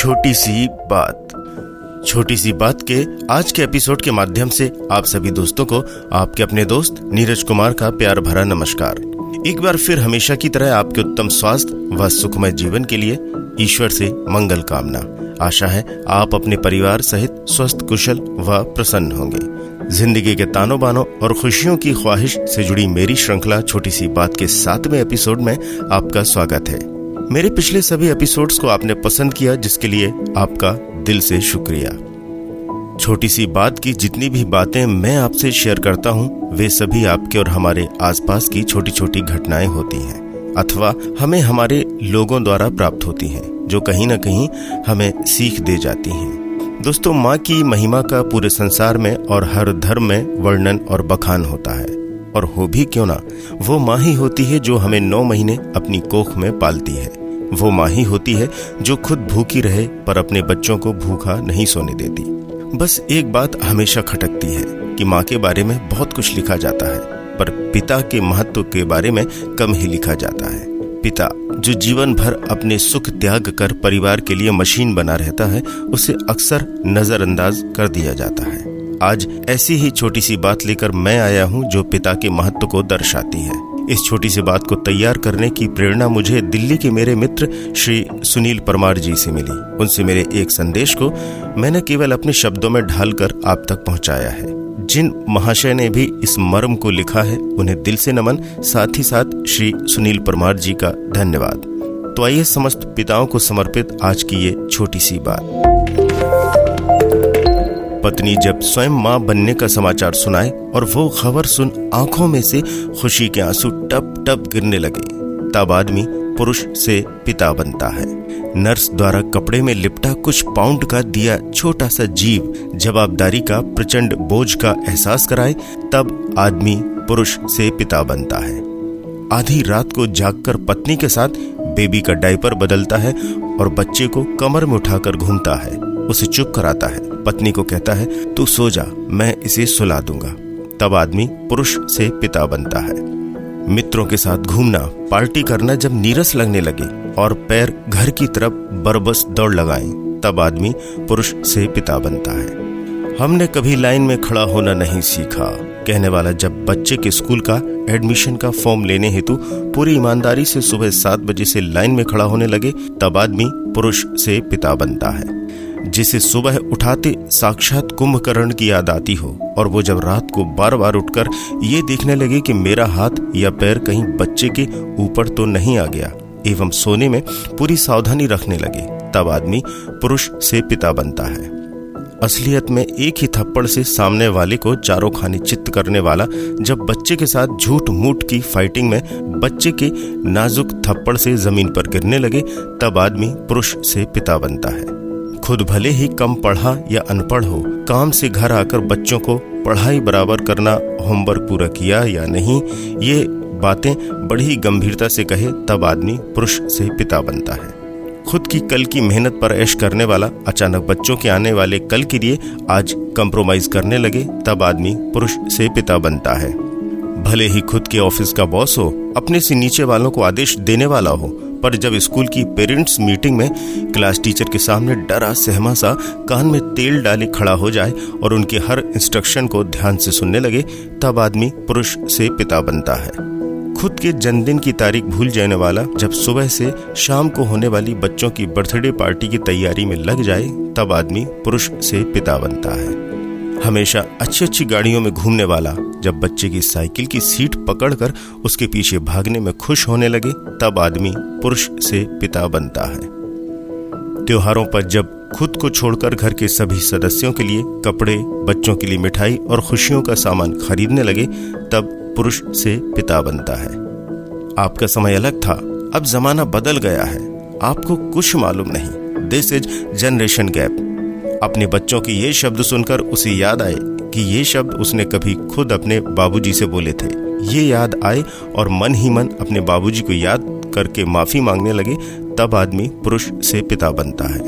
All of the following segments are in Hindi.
छोटी सी बात। छोटी सी बात के आज के एपिसोड के माध्यम से आप सभी दोस्तों को आपके अपने दोस्त नीरज कुमार का प्यार भरा नमस्कार। एक बार फिर हमेशा की तरह आपके उत्तम स्वास्थ्य व सुखमय जीवन के लिए ईश्वर से मंगल कामना। आशा है आप अपने परिवार सहित स्वस्थ, कुशल व प्रसन्न होंगे। ज़िंदगी के तानो बानो और खुशियों की ख्वाहिश से जुड़ी मेरी श्रृंखला छोटी सी बात के सातवें एपिसोड में आपका स्वागत है। मेरे पिछले सभी एपिसोड्स को आपने पसंद किया, जिसके लिए आपका दिल से शुक्रिया। छोटी सी बात की जितनी भी बातें मैं आपसे शेयर करता हूँ, वे सभी आपके और हमारे आसपास की छोटी छोटी घटनाएँ होती हैं, अथवा हमें हमारे लोगों द्वारा प्राप्त होती हैं, जो कहीं ना कहीं हमें सीख दे जाती हैं। दोस्तों, माँ की महिमा का पूरे संसार में और हर धर्म में वर्णन और बखान होता है, और हो भी क्यों ना, वो माँ ही होती है जो हमें नौ महीने अपनी कोख में पालती है। वो माँ ही होती है जो खुद भूखी रहे पर अपने बच्चों को भूखा नहीं सोने देती। बस एक बात हमेशा खटकती है कि माँ के बारे में बहुत कुछ लिखा जाता है, पर पिता के महत्व के बारे में कम ही लिखा जाता है। पिता, जो जीवन भर अपने सुख त्याग कर परिवार के लिए मशीन बना रहता है, उसे अक्सर नजरअंदाज कर दिया जाता है। आज ऐसी ही छोटी सी बात लेकर मैं आया हूँ जो पिता के महत्व को दर्शाती है। इस छोटी सी बात को तैयार करने की प्रेरणा मुझे दिल्ली के मेरे मित्र श्री सुनील परमार जी से मिली। उनसे मेरे एक संदेश को मैंने केवल अपने शब्दों में ढालकर आप तक पहुँचाया है। जिन महाशय ने भी इस मर्म को लिखा है, उन्हें दिल से नमन, साथ ही साथ श्री सुनील परमार जी का धन्यवाद। तो आइए समस्त पिताओं को समर्पित आज की ये छोटी सी बात। पत्नी जब स्वयं माँ बनने का समाचार सुनाए और वो खबर सुन आँखों में से खुशी के आँसू टप टप गिरने लगे, तब आदमी पुरुष से पिता बनता है। नर्स द्वारा कपड़े में लिपटा कुछ पाउंड का दिया छोटा सा जीव जवाबदारी का प्रचंड बोझ का एहसास कराए, तब आदमी पुरुष से पिता बनता है। आधी रात को जागकर पत्नी के साथ बेबी का डायपर बदलता है और बच्चे को कमर में उठाकर घूमता है। उसे चुप कराता है। पत्नी को कहता है, तू सो जा, मैं इसे सुला दूँगा। तब आदमी पुरुष से पिता बनता है। मित्रों के साथ घूमना, पार्टी करना जब नीरस लगने लगे और पैर घर की तरफ़ बरबस दौड़ लगाए, तब आदमी पुरुष से पिता बनता है। हमने कभी लाइन में खड़ा होना नहीं सीखा। कहने वाला जब बच्चे के स्कूल का एडमिशन का फॉर्म लेने हेतु पूरी ईमानदारी से सुबह सात बजे से लाइन में खड़ा होने लगे, तब आदमी पुरुष से पिता बनता है। जिसे सुबह उठाते साक्षात कुंभकर्ण की याद आती हो, और वो जब रात को बार बार उठकर ये देखने लगे कि मेरा हाथ या पैर कहीं बच्चे के ऊपर तो नहीं आ गया, एवं सोने में पूरी सावधानी रखने लगे, तब आदमी पुरुष से पिता बनता है। असलियत में एक ही थप्पड़ से सामने वाले को चारों खाने चित्त करने वाला, जब बच्चे के साथ झूठ मूठ की फाइटिंग में बच्चे के नाजुक थप्पड़ से ज़मीन पर गिरने लगे, तब आदमी पुरुष से पिता बनता है। खुद भले ही कम पढ़ा या अनपढ़ हो, काम से घर आकर बच्चों को पढ़ाई बराबर करना होमवर्क पूरा किया या नहीं, ये बातें बड़ी गंभीरता से कहे तब आदमी पुरुष से पिता बनता है। खुद की कल की मेहनत पर ऐश करने वाला अचानक बच्चों के आने वाले कल के लिए आज कंप्रोमाइज करने लगे, तब आदमी पुरुष से पिता बनता है। भले ही खुद के ऑफ़िस का बॉस हो, अपने से नीचे वालों को आदेश देने वाला हो पर जब स्कूल की पेरेंट्स मीटिंग में क्लास टीचर के सामने डरा, सहमा सा, कान में तेल डाले खड़ा हो जाए और उनके हर इंस्ट्रक्शन को ध्यान से सुनने लगे, तब आदमी पुरुष से पिता बनता है। खुद के जन्मदिन की तारीख भूल जाने वाला, जब सुबह से शाम को होने वाली बच्चों की बर्थडे पार्टी की तैयारी में लग जाए, तब आदमी पुरुष से पिता बनता है। हमेशा अच्छी अच्छी गाड़ियों में घूमने वाला। जब बच्चे की साइकिल की सीट पकड़कर उसके पीछे भागने में खुश होने लगे, तब आदमी पुरुष से पिता बनता है। त्योहारों पर जब खुद को छोड़कर घर के सभी सदस्यों के लिए कपड़े, बच्चों के लिए मिठाई और खुशियों का सामान खरीदने लगे, तब पुरुष से पिता बनता है। आपका समय अलग था, अब जमाना बदल गया है। आपको कुछ मालूम नहीं। दिस इज़ जनरेशन गैप अपने बच्चों के ये शब्द सुनकर उसे याद आए कि ये शब्द उसने कभी खुद अपने बाबूजी से बोले थे। ये याद आए और मन ही मन अपने बाबूजी को याद करके माफ़ी मांगने लगे, तब आदमी पुरुष से पिता बनता है।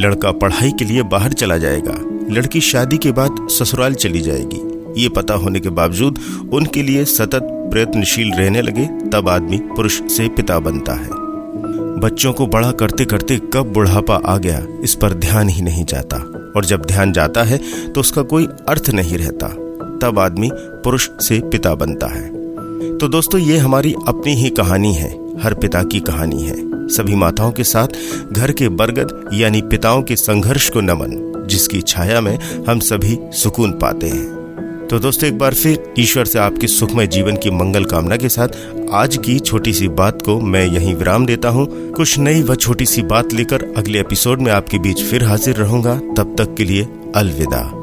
लड़का पढ़ाई के लिए बाहर चला जाएगा। लड़की शादी के बाद ससुराल चली जाएगी। ये पता होने के बावजूद उनके लिए सतत प्रयत्नशील रहने लगे, तब आदमी पुरुष से पिता बनता है। बच्चों को बड़ा करते करते कब बुढ़ापा आ गया, इस पर ध्यान ही नहीं जाता। और जब ध्यान जाता है तो उसका कोई अर्थ नहीं रहता। तब आदमी पुरुष से पिता बनता है। तो दोस्तों, ये हमारी अपनी ही कहानी है, हर पिता की कहानी है। सभी माताओं के साथ घर के बरगद, यानी पिताओं के संघर्ष को नमन, जिसकी छाया में हम सभी सुकून पाते हैं। तो दोस्तों, एक बार फिर ईश्वर से आपके सुखमय जीवन की मंगल कामना के साथ आज की छोटी सी बात को मैं यहीं विराम देता हूँ। कुछ नई व छोटी सी बात लेकर अगले एपिसोड में आपके बीच फिर हाजिर रहूँगा। तब तक के लिए अलविदा।